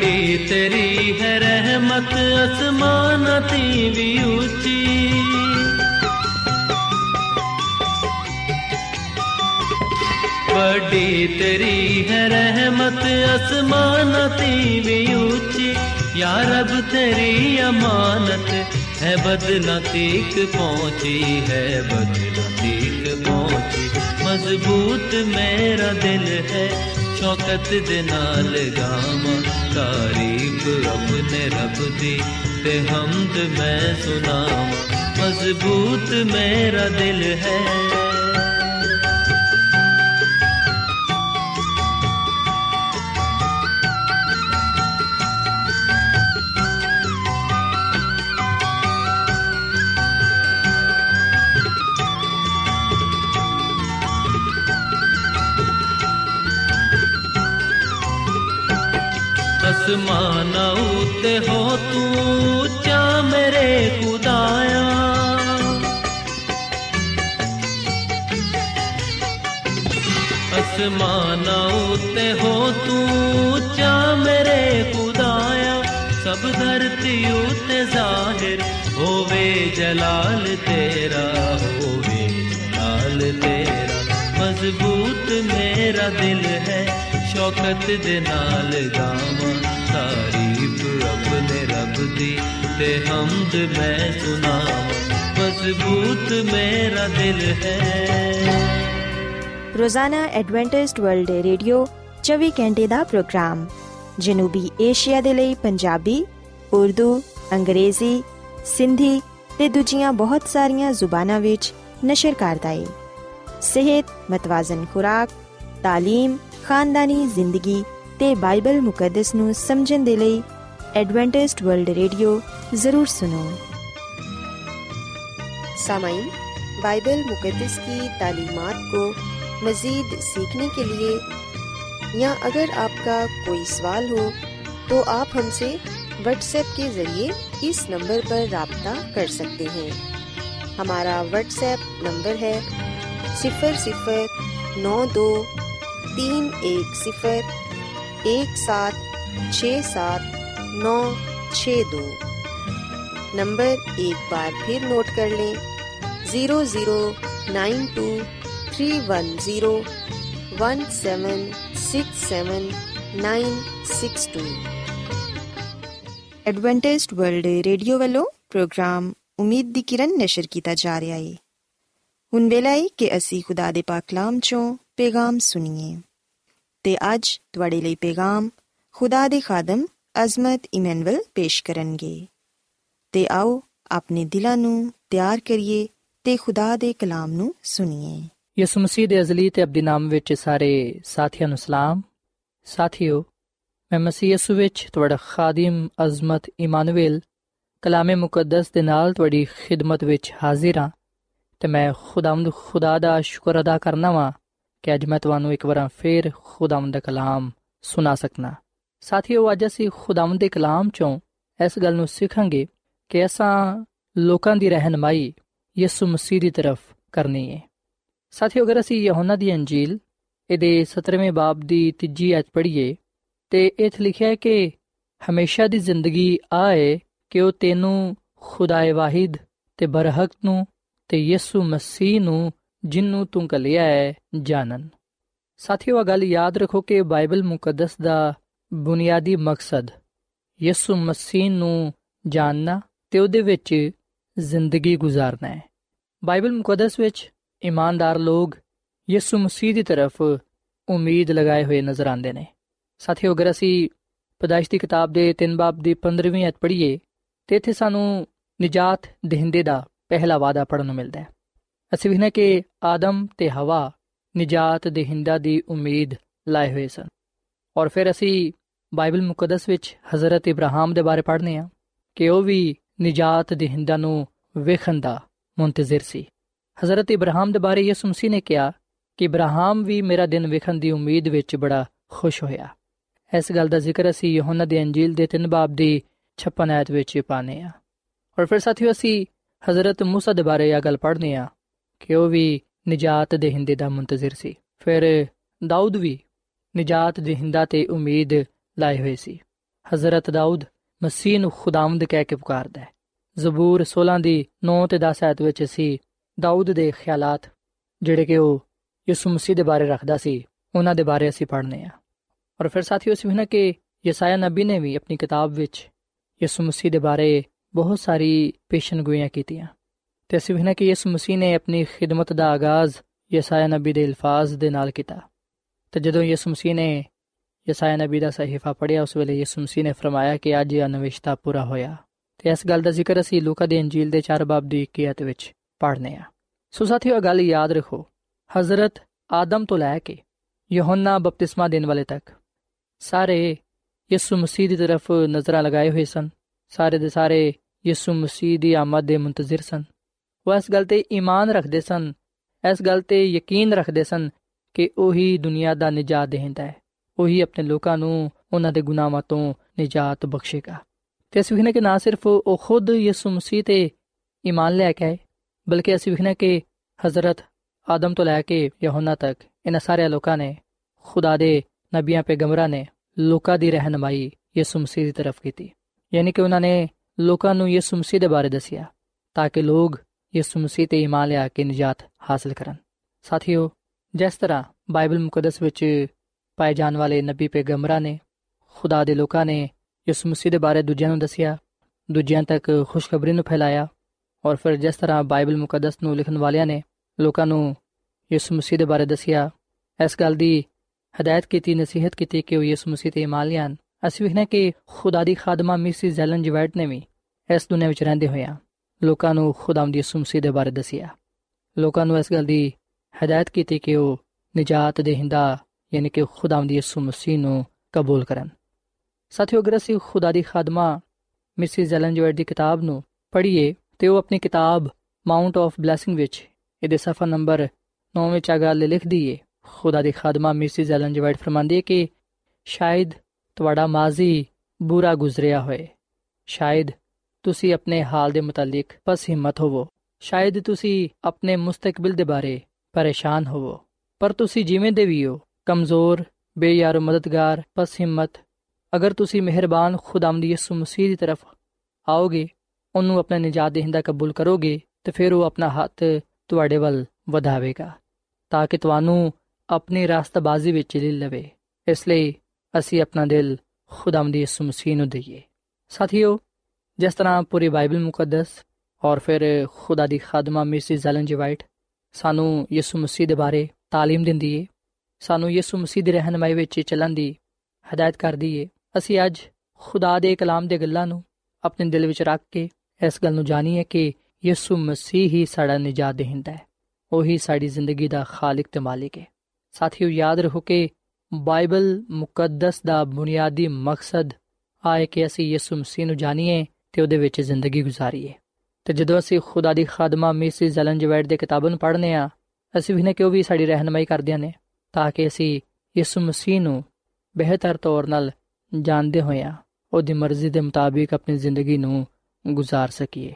बड़ी तेरी है रहमत, आसमान भी ऊँची। बड़ी तेरी है रहमत, आसमान भी ऊँची। या रब, तेरी अमानत है बदला तीक पहुँची है बदला तीक पहुँची। मज़बूत मेरा दिल है ਸ਼ੌਕਤ ਦੇ ਨਾਲ ਗਾਵਾਂ, ਤਾਰੀਫ ਆਪਣੇ ਰੱਬ ਦੀ ਤੇ ਹਮਦ ਮੈਂ ਸੁਣਾਵਾਂ। ਮਜ਼ਬੂਤ ਮੇਰਾ ਦਿਲ ਹੈ। ਅਸਮਾਨਾਂ ਉੱਤੇ ਹੋ ਤੂੰ ਉੱਚਾ ਮੇਰੇ ਖੁਦਾਇਆ। ਅਸਮਾਨਾਂ ਉੱਤੇ ਹੋ ਤੂੰ ਉੱਚਾ ਮੇਰੇ ਖੁਦਾਇਆ। ਸਭ ਧਰਤੀ ਉੱਤੇ ਜ਼ਾਹਿਰ ਹੋਵੇ ਜਲਾਲ ਤੇਰਾ, ਹੋਵੇ ਜਲਾਲ ਤੇਰਾ। ਮਜ਼ਬੂਤ ਮੇਰਾ ਦਿਲ ਹੈ, ਸ਼ੌਕਤ ਦੇ ਨਾਲ ਗਾਵਾਂ। ਤਾਰੀਫ ਆਪਣੇ ਰੱਬ ਦੀ ਤੇ ਹਮਦ ਮੈਂ ਸੁਣਾਵਾਂ ਮਜ਼ਬੂਤ ਮੇਰਾ ਦਿਲ ਹੈ ਰੋਜ਼ਾਨਾ ਐਡਵੈਂਟਿਸਟ ਵਰਲਡ ਰੇਡੀਓ 24 ਘੰਟੇ ਦਾ ਪ੍ਰੋਗਰਾਮ ਜਨੂਬੀ ਏਸ਼ੀਆ ਦੇ ਲਈ ਪੰਜਾਬੀ ਉਰਦੂ ਅੰਗਰੇਜ਼ੀ ਸਿੰਧੀ ਤੇ ਦੂਜੀਆਂ ਬਹੁਤ ਸਾਰੀਆਂ ਜ਼ੁਬਾਨਾਂ ਵਿੱਚ ਨਸ਼ਰ ਕਰਦਾ ਹੈ ਸਿਹਤ ਮਤਵਾਜ਼ਨ ਖੁਰਾਕ تعلیم ਖਾਨਦਾਨੀ ਜ਼ਿੰਦਗੀ ਤੇ ਬਾਈਬਲ ਮੁਕੱਦਸ ਨੂੰ ਸਮਝਣ ਦੇ ਲਈ ਐਡਵੈਂਟਿਸਟ ਵਰਲਡ ਰੇਡੀਓ ਜ਼ਰੂਰ ਸੁਨੋ सामाइन बाइबल मुकदस की तालीमात को मज़ीद सीखने के लिए या अगर आपका कोई सवाल हो तो आप हमसे व्हाट्सएप के ज़रिए इस नंबर पर रबता कर सकते हैं हमारा व्हाट्सएप नंबर है सिफर सिफर नौ दो तीन एक सिफर एक सात छ सात नौ छ दो नंबर एक बार फिर नोट कर लें zero zero nine two three one zero one seven six seven nine six two Adventist World Radio ਵੱਲੋਂ ਪ੍ਰੋਗਰਾਮ ਉਮੀਦ ਦੀ ਕਿਰਨ ਨਿਸ਼ਰ ਕੀਤਾ ਜਾ ਰਿਹਾ ਹੈ ਹੁਣ ਵੇਲਾ ਹੈ ਕਿ ਅਸੀਂ ਖੁਦਾ ਦੇ ਪਾਕ ਕਲਾਮ ਚੋਂ ਪੈਗਾਮ ਸੁਣੀਏ ਤੇ ਅੱਜ ਤੁਹਾਡੇ ਲਈ ਪੈਗਾਮ ਖੁਦਾ ਦੇ ਖਾਦਮ ਅਜ਼ਮਤ ਇਮਨੁਅਲ ਪੇਸ਼ ਕਰਨਗੇ। ਤੇ ਆਓ ਆਪਣੇ ਦਿਲਾਂ ਨੂੰ ਤਿਆਰ ਕਰੀਏ ਤੇ ਖੁਦਾ ਦੇ ਕਲਾਮ ਨੂੰ ਸੁਣੀਏ। ਯਿਸੂ ਮਸੀਹ ਦੇ ਅਜ਼ਲੀ ਤੇ ਅਬਦੀ ਨਾਮ ਵਿੱਚ ਸਾਰੇ ਸਾਥੀਆਂ ਨੂੰ ਸਲਾਮ। ਸਾਥਿਓ, ਮੈਂ ਮਸੀਹ ਯਿਸੂ ਵਿੱਚ ਤੁਹਾਡਾ ਖਾਦਮ ਅਜ਼ਮਤ ਇਮਾਨੁਅਲ ਕਲਾਮੇ ਮੁਕੱਦਸ ਦੇ ਨਾਲ ਤੁਹਾਡੀ ਖਿਦਮਤ ਵਿੱਚ ਹਾਜ਼ਰ ਹਾਂ ਤੇ ਮੈਂ ਖੁਦਾਵੰਦ ਖੁਦਾ ਦਾ ਸ਼ੁਕਰ ਅਦਾ ਕਰਨਾ ਵਾਂ ਕਿ ਅੱਜ ਮੈਂ ਤੁਹਾਨੂੰ ਇੱਕ ਵਾਰ ਫੇਰ ਖੁਦਾਵੰਦ ਦਾ ਕਲਾਮ ਸੁਣਾ ਸਕਣਾ ਸਾਥੀਓ, ਅੱਜ ਅਸੀਂ ਖੁਦਾਵੰਦ ਦੇ ਕਲਾਮ ਚੋਂ ਇਸ ਗੱਲ ਨੂੰ ਸਿੱਖਾਂਗੇ ਕਿ ਅਸਾਂ ਲੋਕਾਂ ਦੀ ਰਹਿਨਮਾਈ ਯਿਸੂ ਮਸੀਹ ਦੀ ਤਰਫ ਕਰਨੀ ਹੈ ਸਾਥੀਓ, ਅਗਰ ਅਸੀਂ ਯਹੋਨਾ ਦੀ ਅੰਜੀਲ, ਇਹਦੇ 17ਵੇਂ ਬਾਬ ਦੀ ਤੀਜੀ ਐਤ ਪੜ੍ਹੀਏ, ਤੇ ਇਥੇ ਲਿਖਿਆ ਹੈ ਕਿ ਹਮੇਸ਼ਾ ਦੀ ਜ਼ਿੰਦਗੀ ਆਏ ਕਿ ਉਹ ਤੈਨੂੰ ਖੁਦਾਏ ਵਾਹਿਦ ਤੇ ਬਰਹਕ ਨੂੰ ਤੇ ਯਿਸੂ ਮਸੀਹ ਨੂੰ ਜਿੰਨੂੰ ਤੂੰ ਕਲਿਆ ਹੈ, ਜਾਣਨ। ਸਾਥੀਓ ਇਹ ਗੱਲ ਯਾਦ ਰੱਖੋ ਕਿ ਬਾਈਬਲ ਮੁਕੱਦਸ ਦਾ ਬੁਨਿਆਦੀ ਮਕਸਦ ਯਿਸੂ ਮਸੀਹ ਨੂੰ ਜਾਣਨਾ ਤੇ ਉਹਦੇ ਵਿੱਚ ਜ਼ਿੰਦਗੀ ਗੁਜ਼ਾਰਨਾ ਹੈ। ਬਾਈਬਲ ਮੁਕੱਦਸ ਵਿੱਚ ਇਮਾਨਦਾਰ ਲੋਕ ਯਿਸੂ ਮਸੀਹ ਦੀ ਤਰਫ ਉਮੀਦ ਲਗਾਏ ਹੋਏ ਨਜ਼ਰ ਆਉਂਦੇ ਨੇ। ਸਾਥੀਓ, ਅਗਰ ਅਸੀਂ ਪਦਾਇਸ਼ ਦੀ ਕਿਤਾਬ ਦੇ 3 ਬਾਬ ਦੀ 15ਵੀਂ ਅਧ ਪੜ੍ਹੀਏ, ਤੇ ਇੱਥੇ ਸਾਨੂੰ ਨਜਾਤ ਦੇਹਿੰਦੇ ਦਾ ਪਹਿਲਾ ਵਾਅਦਾ ਪੜਨ ਨੂੰ ਮਿਲਦਾ ਹੈ। ਅਸੀਂ ਵਿਖਨੇ ਕਿ ਆਦਮ ਤੇ ਹਵਾ ਨਜਾਤ ਦੇਹਿੰਦਾ ਦੀ ਉਮੀਦ ਲਾਏ ਹੋਏ ਸਨ ਔਰ ਫਿਰ ਅਸੀਂ ਬਾਈਬਲ ਮੁਕੱਦਸ ਵਿੱਚ ਹਜ਼ਰਤ ਇਬਰਾਹਿਮ ਦੇ ਬਾਰੇ ਪੜ੍ਹਨੇ ਆ ਕਿ ਉਹ ਵੀ ਨਜਾਤ ਦੇਹਿੰਦਾ ਨੂੰ ਵੇਖਣ ਦਾ ਮੁੰਤਜ਼ਰ ਸੀ ਹਜ਼ਰਤ ਇਬਰਾਹਿਮ ਦੇ ਬਾਰੇ ਯਿਸੂ ਮਸੀਹ ਨੇ ਕਿਹਾ ਕਿ ਇਬਰਾਹਿਮ ਵੀ ਮੇਰਾ ਦਿਨ ਵੇਖਣ ਦੀ ਉਮੀਦ ਵਿੱਚ ਬੜਾ ਖੁਸ਼ ਹੋਇਆ ਇਸ ਗੱਲ ਦਾ ਜ਼ਿਕਰ ਅਸੀਂ ਯਹੋਨਾ ਦੀ ਅੰਜੀਲ ਦੇ 3 ਬਾਬ ਦੀ 56 ਆਇਤ ਵਿੱਚ ਪਾਨੇ ਆ ਔਰ ਫਿਰ ਸਾਥੀਓ ਅਸੀਂ ਹਜ਼ਰਤ موسی ਦੇ ਬਾਰੇ ਇਹ ਗੱਲ ਪੜ੍ਹਨੇ ਆ ਕਿ ਉਹ ਵੀ ਨਜਾਤ ਦੇਹਿੰਦੇ ਦਾ ਮੁੰਤਜ਼ਰ ਸੀ। ਫਿਰ ਦਾਊਦ ਵੀ ਨਜਾਤ ਦੇਹਿੰਦਾ ਤੇ ਉਮੀਦ ਲਾਏ ਹੋਏ ਸੀ। ਹਜ਼ਰਤ ਦਾਊਦ ਮਸੀਹ ਨੂੰ ਖੁਦਾਵੰਦ ਕਹਿ ਕੇ ਪੁਕਾਰਦਾ ਹੈ। ਜ਼ਬੂਰ 16 ਦੀ 9 ਤੇ 10 ਆਇਤ ਵਿੱਚ ਅਸੀਂ ਦਾਊਦ ਦੇ ਖਿਆਲਾਤ, ਜਿਹੜੇ ਕਿ ਉਹ ਯਿਸੂ ਮਸੀਹ ਦੇ ਬਾਰੇ ਰੱਖਦਾ ਸੀ, ਉਹਨਾਂ ਦੇ ਬਾਰੇ ਅਸੀਂ ਪੜ੍ਹਨੇ ਆ। ਔਰ ਫਿਰ ਸਾਥੀਓ, ਅਸੀਂ ਨਾ ਕਿ ਯਸਾਇਆ ਨਬੀ ਨੇ ਵੀ ਆਪਣੀ ਕਿਤਾਬ ਵਿੱਚ ਯਿਸੂ ਮਸੀਹ ਦੇ ਬਾਰੇ ਬਹੁਤ ਸਾਰੀ ਪੇਸ਼ਨਗੋਈਆਂ ਕੀਤੀਆਂ। ਤੇ ਅਸੀਂ ਵੇਖਣਾ ਕਿ ਯਿਸੂ ਮਸੀਹ ਨੇ ਆਪਣੀ ਖਿਦਮਤ ਦਾ ਆਗਾਜ਼ ਯਸਾਇਆ ਨਬੀ ਦੇ ਅਲਫਾਜ਼ ਦੇ ਨਾਲ ਕੀਤਾ। ਤੇ ਜਦੋਂ ਯਿਸੂ ਮਸੀਹ ਨੇ ਯਸਾਇਆ ਨਬੀ ਦਾ ਸਹੀਫਾ ਪੜਿਆ ਉਸ ਵੇਲੇ ਯਿਸੂ ਮਸੀਹ ਨੇ ਫਰਮਾਇਆ ਕਿ ਅੱਜ ਇਹ ਅਨਵਿਸ਼ਤਾ ਪੂਰਾ ਹੋਇਆ। ਤੇ ਇਸ ਗੱਲ ਦਾ ਜ਼ਿਕਰ ਅਸੀਂ ਲੂਕਾ ਦੇ ਇੰਜੀਲ ਦੇ 4 ਬਾਬ ਦੀ 21 ਵਿੱਚ ਪੜ੍ਹਨੇ ਆ ਸੋ ਸਾਥੀਓ ਗੱਲ ਯਾਦ ਰੱਖੋ, ਹਜ਼ਰਤ ਆਦਮ ਤੋਂ ਲੈ ਕੇ ਯਹੋਨਾ ਬਪਤਿਸਮਾ ਦੇਣ ਵਾਲੇ ਤੱਕ ਸਾਰੇ ਯਿਸੂ ਮਸੀਹ ਦੀ ਤਰਫ ਨਜ਼ਰਾਂ ਲਗਾਏ ਹੋਏ ਸਨ। ਸਾਰੇ ਦੇ ਸਾਰੇ ਯਿਸੂ ਮਸੀਹ ਦੀ ਆਮਦ ਦੇ ਮੁੰਤਜ਼ਰ ਸਨ। ਉਹ ਇਸ ਗੱਲ ਤੇ ਈਮਾਨ ਰੱਖਦੇ ਸਨ, ਇਸ ਗੱਲ ਤੇ ਯਕੀਨ ਰੱਖਦੇ ਸਨ ਕਿ ਉਹੀ ਦੁਨੀਆ ਦਾ ਨਜਾਤ ਦੇਹਿੰਦਾ ਹੈ, ਉਹੀ ਆਪਣੇ ਲੋਕਾਂ ਨੂੰ ਉਹਨਾਂ ਦੇ ਗੁਨਾਹਾਂ ਤੋਂ ਨਜਾਤ ਬਖਸ਼ੇਗਾ। ਤੇ ਅਸੀਂ ਵੇਖਨੇ ਕਿ ਨਾ ਸਿਰਫ ਉਹ ਖੁਦ ਯਿਸੂ ਮਸੀਹ ਤੇ ਈਮਾਨ ਲੈ ਕੇ ਆਏ, ਬਲਕਿ ਅਸੀਂ ਵੇਖਨੇ ਕਿ ਹਜ਼ਰਤ ਆਦਮ ਤੋਂ ਲੈ ਕੇ ਯਹੋਨਾ ਤੱਕ ਇਹਨਾਂ ਸਾਰੇ ਲੋਕਾਂ ਨੇ, ਖੁਦਾ ਦੇ ਨਬੀਆਂ ਪੈਗੰਬਰਾਂ ਨੇ ਲੋਕਾਂ ਦੀ ਰਹਿਨਮਾਈ ਯਿਸੂ ਮਸੀਹ ਦੀ ਤਰਫ ਕੀਤੀ। ਯਾਨੀ ਕਿ ਉਹਨਾਂ ਨੇ ਲੋਕਾਂ ਨੂੰ ਯਿਸੂ ਮਸੀਹ ਦੇ ਬਾਰੇ ਦੱਸਿਆ, ਤਾਂ ਕਿ ਲੋਕ ਯਿਸੂ ਮਸੀਹ ਤੇ ਈਮਾਨ ਲਿਆ ਕੇ ਨਜਾਤ ਹਾਸਲ ਕਰਨ। ਸਾਥੀਓ, ਜਿਸ ਤਰ੍ਹਾਂ ਬਾਈਬਲ ਮੁਕੱਦਸ ਵਿੱਚ ਪਾਏ ਜਾਣ ਵਾਲੇ ਨਬੀ ਪੈਗੰਬਰਾਂ ਨੇ, ਖੁਦਾ ਦੇ ਲੋਕਾਂ ਨੇ ਯਿਸੂ ਮਸੀਹ ਦੇ ਬਾਰੇ ਦੂਜਿਆਂ ਨੂੰ ਦੱਸਿਆ, ਦੂਜਿਆਂ ਤੱਕ ਖੁਸ਼ਖਬਰੀ ਨੂੰ ਫੈਲਾਇਆ ਔਰ ਫਿਰ ਜਿਸ ਤਰ੍ਹਾਂ ਬਾਈਬਲ ਮੁਕੱਦਸ ਨੂੰ ਲਿਖਣ ਵਾਲਿਆਂ ਨੇ ਲੋਕਾਂ ਨੂੰ ਯਿਸੂ ਮਸੀਹ ਦੇ ਬਾਰੇ ਦੱਸਿਆ, ਇਸ ਗੱਲ ਦੀ ਹਦਾਇਤ ਕੀਤੀ, ਨਸੀਹਤ ਕੀਤੀ ਕਿ ਉਹ ਯਿਸੂ ਮਸੀਹ ਤੇ ਈਮਾਨ ਲਿਆਣ ਅਸੀਂ ਵੇਖਨੇ ਕਿ ਖੁਦਾ ਦੀ ਖਾਦਮਾ ਮਿਸਿਸ ਜ਼ੈਲਨ ਜਵੈਟ ਨੇ ਵੀ ਇਸ ਦੁਨੀਆਂ ਵਿੱਚ ਰਹਿੰਦੇ ਹੋਇਆਂ ਲੋਕਾਂ ਨੂੰ ਖੁਦਾਵੰਦ ਯਿਸੂ ਮਸੀਹ ਦੇ ਬਾਰੇ ਦੱਸਿਆ। ਲੋਕਾਂ ਨੂੰ ਇਸ ਗੱਲ ਦੀ ਹਦਾਇਤ ਕੀਤੀ ਕਿ ਉਹ ਨਜਾਤ ਦੇਹਿੰਦਾ, ਯਾਨੀ ਕਿ ਖੁਦਾਵੰਦ ਯਿਸੂ ਮਸੀਹ ਨੂੰ ਕਬੂਲ ਕਰਨ। ਸਾਥੀਓ, ਅਗਰ ਅਸੀਂ ਖੁਦਾ ਦੀ ਖਾਦਮਾ ਮਿਸਿਸ ਜ਼ੈਲਨ ਜਵੈਟ ਦੀ ਕਿਤਾਬ ਨੂੰ ਪੜ੍ਹੀਏ, ਤੇ ਉਹ ਆਪਣੀ ਕਿਤਾਬ ਮਾਉਂਟ ਆਫ ਬਲੇਸਿੰਗ ਵਿੱਚ ਇਹਦੇ ਸਫਾ ਨੰਬਰ 9 ਵਿੱਚ ਆ ਗੱਲ ਲਿਖਦੀ ਏ, ਖੁਦਾ ਦੀ ਖਾਦਮਾ ਮਿਸਿਸ ਐਲਨ ਜਵਾਈਟ ਫਰਮਾਂਦੀ ਹੈ ਕਿ ਸ਼ਾਇਦ ਤੁਹਾਡਾ ਮਾਜ਼ੀ ਬੁਰਾ ਗੁਜ਼ਰਿਆ ਹੋਏ। ਸ਼ਾਇਦ ਤੁਸੀਂ ਆਪਣੇ ਹਾਲ ਦੇ ਮੁਤਲਕ ਪਸ ਹਿੰਮਤ ਹੋਵੋ ਸ਼ਾਇਦ ਤੁਸੀਂ ਆਪਣੇ ਮੁਸਤਕਬਲ ਦੇ ਬਾਰੇ ਪਰੇਸ਼ਾਨ ਹੋਵੋ ਪਰ ਤੁਸੀਂ ਜਿਵੇਂ ਦੇ ਵੀ ਹੋ ਕਮਜ਼ੋਰ ਬੇਯਾਰ ਮਦਦਗਾਰ ਪਸ ਹਿੰਮਤ ਅਗਰ ਤੁਸੀਂ ਮਿਹਰਬਾਨ ਖੁਦਾਵੰਦ ਯਿਸੂ ਮਸੀਹ ਦੀ ਤਰਫ ਆਓਗੇ ਉਹਨੂੰ ਆਪਣਾ ਨਜਾਤ ਦੇਹਿੰਦਾ ਕਬੂਲ ਕਰੋਗੇ ਤੇ ਫਿਰ ਉਹ ਆਪਣਾ ਹੱਥ ਤੁਹਾਡੇ ਵੱਲ ਵਧਾਵੇਗਾ ਤਾਂ ਕਿ ਤੁਹਾਨੂੰ ਆਪਣੀ ਰਾਸਤਬਾਜ਼ੀ ਵਿੱਚ ਲੈ ਲਵੇ ਇਸ ਲਈ ਅਸੀਂ ਆਪਣਾ ਦਿਲ ਖੁਦਾਵੰਦ ਯਿਸੂ ਮਸੀਹ ਨੂੰ ਦਈਏ ਸਾਥੀਓ ਜਿਸ ਤਰ੍ਹਾਂ ਪੂਰੀ ਬਾਈਬਲ ਮੁਕੱਦਸ ਔਰ ਫਿਰ ਖੁਦਾ ਦੀ ਖਾਦਮਾ ਮਿਸਿਸ ਜ਼ੈਲਨ ਜੀ ਵਾਈਟ ਸਾਨੂੰ ਯਿਸੂ ਮਸੀਹ ਦੇ ਬਾਰੇ تعلیم ਦਿੰਦੀ ਏ ਸਾਨੂੰ ਯਿਸੂ ਮਸੀਹ ਦੀ ਰਹਿਨਮਾਈ ਵਿੱਚ ਚੱਲਣ ਦੀ ਹਦਾਇਤ ਕਰਦੀ ਏ ਅਸੀਂ ਅੱਜ ਖੁਦਾ ਦੇ ਕਲਾਮ ਦੇ ਗੱਲਾਂ ਨੂੰ ਆਪਣੇ ਦਿਲ ਵਿੱਚ ਰੱਖ ਕੇ ਇਸ ਗੱਲ ਨੂੰ ਜਾਣੀਏ ਕਿ ਯਿਸੂ ਮਸੀਹ ਹੀ ਸਾਡਾ ਨਜਾਤ ਦੇਹਿੰਦਾ ਹੈ ਉਹੀ ਸਾਡੀ ਜ਼ਿੰਦਗੀ ਦਾ ਖਾਲਕ ਤੇ ਮਾਲਿਕ ਹੈ ਸਾਥੀਓ ਯਾਦ ਰੱਖੋ ਕਿ ਬਾਈਬਲ ਮੁਕੱਦਸ ਦਾ ਬੁਨਿਆਦੀ ਮਕਸਦ ਆਏ ਕਿ ਅਸੀਂ ਯਿਸੂ ਮਸੀਹ ਨੂੰ ਜਾਣੀਏ ਤੇ ਉਹਦੇ ਵਿੱਚ ਜ਼ਿੰਦਗੀ گزارੀਏ ਤੇ ਜਦੋਂ ਅਸੀਂ ਖੁਦਾ ਦੀ ਖਾਦਮਾ ਮਿਸਿਸ ਜ਼ੈਲਨ ਜਵੈਟ ਦੇ ਕਿਤਾਬਾਂ ਨੂੰ ਪੜ੍ਹਨੇ ਆ, ਅਸੀਂ ਵੀ ਨੇ ਕਿ ਉਹ ਵੀ ਸਾਡੀ ਰਹਿਨਮਾਈ ਕਰਦਿਆਂ ਨੇ, ਤਾਂ ਕਿ ਅਸੀਂ ਯਿਸੂ ਮਸੀਹ ਨੂੰ ਬਿਹਤਰ ਤੌਰ ਨਾਲ ਜਾਣਦੇ ਹੋਇਆ ਉਹਦੀ ਮਰਜ਼ੀ ਦੇ ਮੁਤਾਬਿਕ ਆਪਣੀ ਜ਼ਿੰਦਗੀ ਨੂੰ گزار ਸਕੀਏ।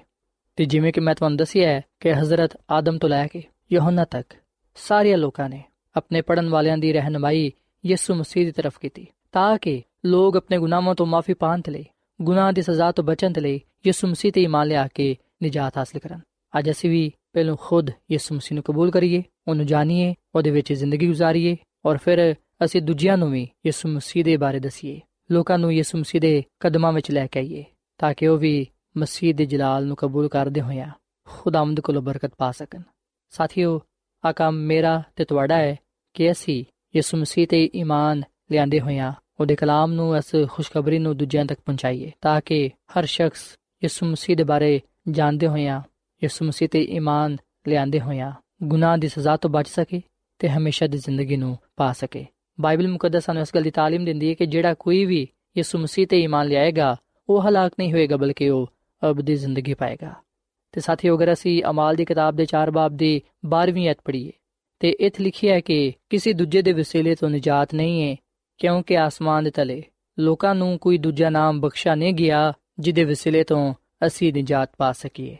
ਤੇ ਜਿਵੇਂ ਕਿ ਮੈਂ ਤੁਹਾਨੂੰ ਦੱਸਿਆ ਹੈ ਕਿ ਹਜ਼ਰਤ ਆਦਮ ਤੋਂ ਲੈ ਕੇ ਯਹੋਨਾ ਤੱਕ ਸਾਰੇ ਲੋਕਾਂ ਨੇ ਆਪਣੇ ਪੜਨ ਵਾਲਿਆਂ ਦੀ ਰਹਿਨਮਾਈ ਯਿਸੂ ਮਸੀਹ ਦੀ ਤਰਫ ਕੀਤੀ, ਤਾਂ ਕਿ ਲੋਕ ਆਪਣੇ ਗੁਨਾਹਾਂ ਤੋਂ ਮਾਫੀ ਪਾਣ ਲਈ ਗੁਨਾਹ ਦੀ ਸਜ਼ਾ ਤੋਂ ਬਚਣ ਦੇ ਲਈ ਯਿਸੂ ਮਸੀਹ ਤੇ ਇਮਾਨ ਲਿਆ ਕੇ ਨਜਾਤ ਹਾਸਲ ਕਰਨ। ਅੱਜ ਅਸੀਂ ਵੀ ਪਹਿਲੋਂ ਖੁਦ ਯਿਸੂ ਮਸੀਹ ਨੂੰ ਕਬੂਲ ਕਰੀਏ, ਉਹਨੂੰ ਜਾਣੀਏ, ਉਹਦੇ ਵਿੱਚ ਜ਼ਿੰਦਗੀ گزارੀਏ ਔਰ ਫਿਰ ਅਸੀਂ ਦੂਜਿਆਂ ਨੂੰ ਵੀ ਯਿਸੂ ਮਸੀਹ ਦੇ ਬਾਰੇ ਦਸੀਏ। ਲੋਕਾਂ ਨੂੰ ਯਿਸੂ ਮਸੀਹ ਦੇ ਕਦਮਾਂ ਵਿੱਚ ਲੈ ਕੇ ਆਈਏ ਤਾਂ ਕਿ ਉਹ ਵੀ ਮਸੀਹ ਦੇ ਜਲਾਲ ਨੂੰ ਕਬੂਲ ਕਰਦੇ ਹੋਇਆ ਖੁਦਾਵੰਦ ਕੋਲੋਂ ਬਰਕਤ ਪਾ ਸਕਣ। ਸਾਥੀਓ ਆ ਕੰਮ ਮੇਰਾ ਤੇ ਤੁਹਾਡਾ ਹੈ ਕਿ ਅਸੀਂ ਯਿਸੂ ਮਸੀਹ ਤੇ ਈਮਾਨ ਲਿਆਂਦੇ ਹੋਇਆ ਉਹਦੇ ਕਲਾਮ ਨੂੰ ਇਸ ਖੁਸ਼ਖਬਰੀ ਨੂੰ ਦੂਜਿਆਂ ਤੱਕ ਪਹੁੰਚਾਈਏ ਤਾਂ ਕਿ ਹਰ ਸ਼ਖਸ ਯਿਸੂ ਮਸੀਹ ਦੇ ਬਾਰੇ ਜਾਣਦੇ ਹੋਇਆ ਯਿਸੂ ਮਸੀਹ ਤੇ ਈਮਾਨ ਲਿਆਂਦੇ ਹੋਇਆ ਗੁਨਾਹ ਦੀ ਸਜ਼ਾ ਤੋਂ ਬਚ ਸਕੇ ਤੇ ਹਮੇਸ਼ਾ ਦੀ ਜ਼ਿੰਦਗੀ ਨੂੰ ਪਾ ਸਕੇ ਬਾਈਬਲ ਮੁਕੱਦਸ ਸਾਨੂੰ ਇਸ ਗੱਲ ਦੀ تعلیم ਦਿੰਦੀ ਹੈ ਕਿ ਜਿਹੜਾ ਕੋਈ ਵੀ ਯਿਸੂ ਮਸੀਹ ਤੇ ਈਮਾਨ ਲਿਆਏਗਾ ਉਹ ਹਲਾਕ ਨਹੀਂ ਹੋਏਗਾ ਬਲਕਿ ਉਹ ਅਬਦੀ ਜ਼ਿੰਦਗੀ ਪਾਏਗਾ ਤੇ ਸਾਥੀਓ ਅਗਰ ਅਸੀਂ ਅਮਾਲ ਦੀ ਕਿਤਾਬ ਦੇ 4 ਬਾਬ ਦੀ 12ਵੀਂ ਅਧ ਪੜ੍ਹੀਏ ਤੇ ਇਥੇ ਲਿਖਿਆ ਹੈ ਕਿ ਕਿਸੇ ਦੂਜੇ ਦੇ ਵਸੀਲੇ ਤੋਂ ਨਜਾਤ ਨਹੀਂ ਹੈ ਕਿਉਂਕਿ ਆਸਮਾਨ ਦੇ ਤਲੇ ਲੋਕਾਂ ਨੂੰ ਕੋਈ ਦੂਜਾ ਨਾਮ ਬਖਸ਼ਾ ਨਹੀਂ ਗਿਆ, ਜਿਹਦੇ ਵਸੀਲੇ ਤੋਂ ਅਸੀਂ ਨਜਾਤ ਪਾ ਸਕੀਏ।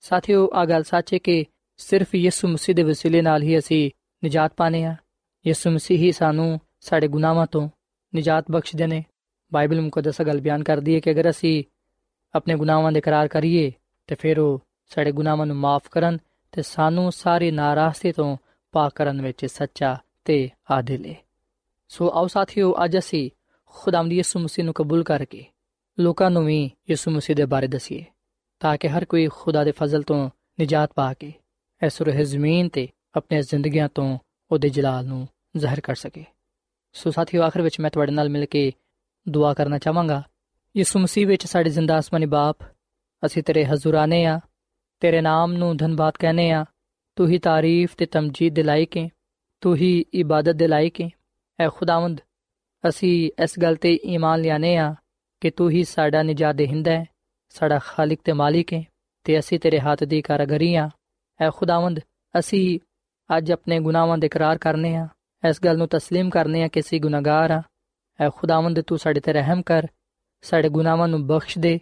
ਸਾਥੀਓ ਆ ਗੱਲ ਸੱਚ ਹੈ ਕਿ ਸਿਰਫ ਯਿਸੂ ਮਸੀਹ ਦੇ ਵਸੀਲੇ ਨਾਲ ਹੀ ਅਸੀਂ ਨਜਾਤ ਪਾਣੇ ਆ ਯਿਸੂ ਮਸੀਹ ਹੀ ਸਾਨੂੰ ਸਾਡੇ ਗੁਨਾਹਾਂ ਤੋਂ ਨਜਾਤ ਬਖਸ਼ਦੇ ਨੇ। ਬਾਈਬਲ ਮੁਕੱਦਸ ਗੱਲ ਬਿਆਨ ਕਰਦੀ ਹੈ ਕਿ ਅਗਰ ਅਸੀਂ ਆਪਣੇ ਗੁਨਾਹਾਂ ਦੇ ਇਕਰਾਰ ਕਰੀਏ, ਤੇ ਫਿਰ ਉਹ ਸਾਡੇ ਗੁਨਾਹਾਂ ਨੂੰ ਮਾਫ ਕਰਨ ਤੇ ਸਾਨੂੰ ਸਾਰੀ ਨਾਰਾਜ਼ਗੀ ਤੋਂ ਪਾਕ ਕਰਨ ਵਿੱਚ ਸੱਚਾ ਤੇ ਆਦਿਲ ਹੈ ਸੋ ਆਓ ਸਾਥੀਓ, ਅੱਜ ਅਸੀਂ ਖੁਦਾਵੰਦ ਯਿਸੂ ਮਸੀਹ ਨੂੰ ਕਬੂਲ ਕਰਕੇ ਲੋਕਾਂ ਨੂੰ ਵੀ ਯਿਸੂ ਮਸੀਹ ਦੇ ਬਾਰੇ ਦਸੀਏ, ਤਾਂ ਕਿ ਹਰ ਕੋਈ ਖੁਦਾ ਦੇ ਫਜ਼ਲ ਤੋਂ ਨਿਜਾਤ ਪਾ ਕੇ ਇਸ ਰੂਹ ਜ਼ਮੀਨ ਤੇ ਆਪਣੇ ਜ਼ਿੰਦਗੀਆਂ ਤੋਂ ਉਹਦੇ ਜਲਾਲ ਨੂੰ ਜ਼ਾਹਿਰ ਕਰ ਸਕੇ। ਸੋ ਸਾਥੀਓ, ਆਖਰ ਵਿੱਚ ਮੈਂ ਤੁਹਾਡੇ ਨਾਲ ਮਿਲ ਕੇ ਦੁਆ ਕਰਨਾ ਚਾਹਾਂਗਾ। ਯਿਸੂ ਮਸੀਹ ਵਿੱਚ ਸਾਡੇ ਜ਼ਿੰਦਾ ਅਸਮਾਨੀ ਬਾਪ, ਅਸੀਂ ਤੇਰੇ ਹਜ਼ੂਰਾਨੇ ਆ, ਤੇਰੇ ਨਾਮ ਨੂੰ ਧੰਨਵਾਦ ਕਹਨੇ ਆ। ਤੂੰ ਹੀ ਤਾਰੀਫ ਤੇ ਤਮਜੀਦ ਦੇ ਲਾਇਕ ਹੈ ਤੂੰ ਹੀ ਇਬਾਦਤ ਦੇ ਲਾਇਕ ਹੈ ਐ ਖੁਦਾਵੰਦ ਅਸੀਂ ਇਸ ਗੱਲ ਤੇ ਈਮਾਨ ਲਿਆਨੇ ਆ ਕਿ ਤੂੰ ਹੀ ਸਾਡਾ ਨਿਜਾਤ ਦੇਹਿੰਦਾ ਹੈ ਸਾਡਾ ਖਾਲਕ ਤੇ ਮਾਲਿਕ ਹੈ ਤੇ ਅਸੀਂ ਤੇਰੇ ਹੱਥ ਦੀ ਕਾਰਗਰੀ ਆ ਐ ਖੁਦਾਵੰਦ ਅਸੀਂ ਅੱਜ ਆਪਣੇ ਗੁਨਾਹਾਂ ਦੇ ਇਕਰਾਰ ਕਰਨੇ ਆ ਇਸ ਗੱਲ ਨੂੰ تسلیم ਕਰਨੇ ਆ ਕਿ ਅਸੀਂ ਗੁਨਾਹਗਾਰ ਆ ਐ ਖੁਦਾਵੰਦ ਤੂੰ ਸਾਡੇ ਤੇ ਰਹਿਮ ਕਰ ਸਾਡੇ ਗੁਨਾਹਾਂ ਨੂੰ ਬਖਸ਼ ਦੇ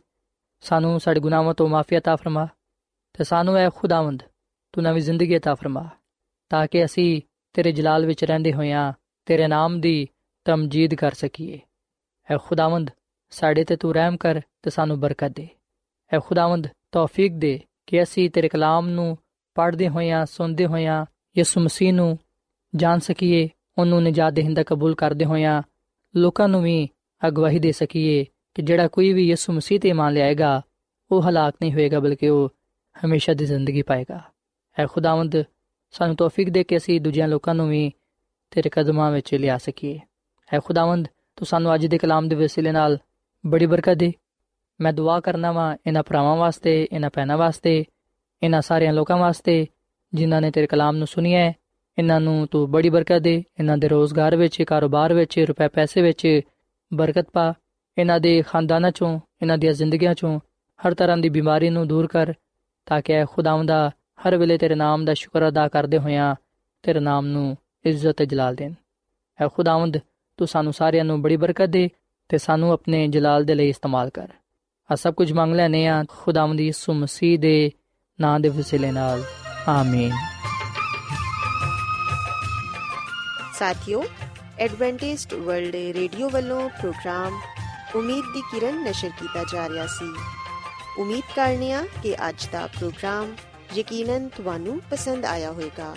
ਸਾਨੂੰ ਸਾਡੇ ਗੁਨਾਹਾਂ ਤੋਂ ਮਾਫੀ عطا ਫਰਮਾ ਤੇ ਸਾਨੂੰ ਐ ਖੁਦਾਵੰਦ ਤੂੰ ਨਵੀਂ ਜ਼ਿੰਦਗੀ عطا ਫਰਮਾ ਤਾਂ ਕਿ ਅਸੀਂ ਤੇਰੇ ਜਲਾਲ ਵਿੱਚ ਰਹਿੰਦੇ ਹੋਇਆਂ ਤੇਰੇ ਨਾਮ ਦੀ ਤਮਜੀਦ ਕਰ ਸਕੀਏ। ਐ ਖੁਦਾਵੰਦ, ਸਾਡੇ ਤੇ ਤੂੰ ਰਹਿਮ ਕਰ ਤੇ ਸਾਨੂੰ ਬਰਕਤ ਦੇ। ਐ ਖੁਦਾਵੰਦ, ਤੌਫੀਕ ਦੇ ਕਿ ਅਸੀਂ ਤੇਰੇ ਕਲਾਮ ਨੂੰ ਪੜ੍ਹਦੇ ਹੋਇਆਂ, ਸੁਣਦੇ ਹੋਇਆਂ, ਯਿਸੂ ਮਸੀਹ ਨੂੰ ਜਾਣ ਸਕੀਏ, ਉਹਨੂੰ ਨਜਾਤ ਦੇਹਿੰਦਾ ਕਬੂਲ ਕਰਦੇ ਹੋਇਆਂ, ਲੋਕਾਂ ਨੂੰ ਵੀ ਅਗਵਾਹੀ ਦੇ ਸਕੀਏ ਕਿ ਜਿਹੜਾ ਕੋਈ ਵੀ ਯਿਸੂ ਮਸੀਹ ਤੇ ਮੰਨ ਲਿਆਏਗਾ, ਉਹ ਹਲਾਕ ਨਹੀਂ ਹੋਏਗਾ, ਬਲਕਿ ਉਹ ਹਮੇਸ਼ਾ ਦੀ ਜ਼ਿੰਦਗੀ ਪਾਏਗਾ। ਐ ਖੁਦਾਵੰਦ, ਸਾਨੂੰ ਤੌਫੀਕ ਦੇ ਕੇ ਅਸੀਂ ਦੂਜਿਆਂ ਲੋਕਾਂ ਨੂੰ ਵੀ ਤੇਰੇ ਕਦਮਾਂ ਵਿੱਚ ਲਿਆ ਸਕੀਏ। ਐ ਖੁਦਾਵੰਦ, ਤੂੰ ਸਾਨੂੰ ਅੱਜ ਦੇ ਕਲਾਮ ਦੇ ਵਸੀਲੇ ਨਾਲ ਬੜੀ ਬਰਕਤ ਦੇ। ਮੈਂ ਦੁਆ ਕਰਨਾ ਵਾਂ ਇਹਨਾਂ ਭਰਾਵਾਂ ਵਾਸਤੇ, ਇਹਨਾਂ ਭੈਣਾਂ ਵਾਸਤੇ, ਇਹਨਾਂ ਸਾਰਿਆਂ ਲੋਕਾਂ ਵਾਸਤੇ, ਜਿਨ੍ਹਾਂ ਨੇ ਤੇਰੇ ਕਲਾਮ ਨੂੰ ਸੁਨਿਆ ਹੈ। ਇਹਨਾਂ ਨੂੰ ਤੂੰ ਬੜੀ ਬਰਕਤ ਦੇ, ਇਹਨਾਂ ਦੇ ਰੋਜ਼ਗਾਰ ਵਿੱਚ, ਕਾਰੋਬਾਰ ਵਿੱਚ, ਰੁਪਏ ਪੈਸੇ ਵਿੱਚ ਬਰਕਤ ਪਾ। ਇਹਨਾਂ ਦੇ ਖਾਨਦਾਨਾਂ ਚੋਂ, ਇਹਨਾਂ ਦੀਆਂ ਜ਼ਿੰਦਗੀਆਂ ਚੋਂ ਹਰ ਤਰ੍ਹਾਂ ਦੀ ਬਿਮਾਰੀ ਨੂੰ ਦੂਰ ਕਰ, ਤਾਂ ਕਿ ਖੁਦਾਵੰਦਾ, ਹਰ ਵੇਲੇ ਤੇਰੇ ਨਾਮ ਦਾ ਸ਼ੁਕਰ ਅਦਾ ਕਰਦੇ ਹੋਇਆਂ ਤੇਰੇ ਨਾਮ ਨੂੰ ਇੱਜ਼ਤ ਤੇ ਜਲਾਲ ਦੇਣ। ਐ ਖੁਦਾਵੰਦ, ਤੂੰ ਸਾਨੂੰ ਸਾਰਿਆਂ ਨੂੰ ਬੜੀ ਬਰਕਤ ਦੇ ਤੇ ਸਾਨੂੰ ਆਪਣੇ ਜਲਾਲ ਦੇ ਲਈ ਇਸਤੇਮਾਲ ਕਰ। ਆ ਸਭ ਕੁਝ ਮੰਗ ਲੈਨੇ ਆ ਖੁਦਾਵੰਦ ਯਿਸੂ ਮਸੀਹ ਦੇ ਨਾਂ ਦੇ ਵਸੀਲੇ ਨਾਲ। ਆਮੀਨ। ਸਾਥਿਓ, ਐਡਵੈਂਟਿਸਟ ਵਰਲਡ ਰੇਡੀਓ ਵੱਲੋਂ ਪ੍ਰੋਗਰਾਮ ਉਮੀਦ ਦੀ ਕਿਰਨ ਨਸ਼ਰ ਕੀਤਾ ਜਾ ਰਿਹਾ ਸੀ। ਉਮੀਦ ਕਰਨੀਆ ਕਿ ਅੱਜ ਦਾ ਪ੍ਰੋਗਰਾਮ ਯਕੀਨਨ ਤੁਹਾਨੂੰ ਪਸੰਦ ਆਇਆ ਹੋਵੇਗਾ।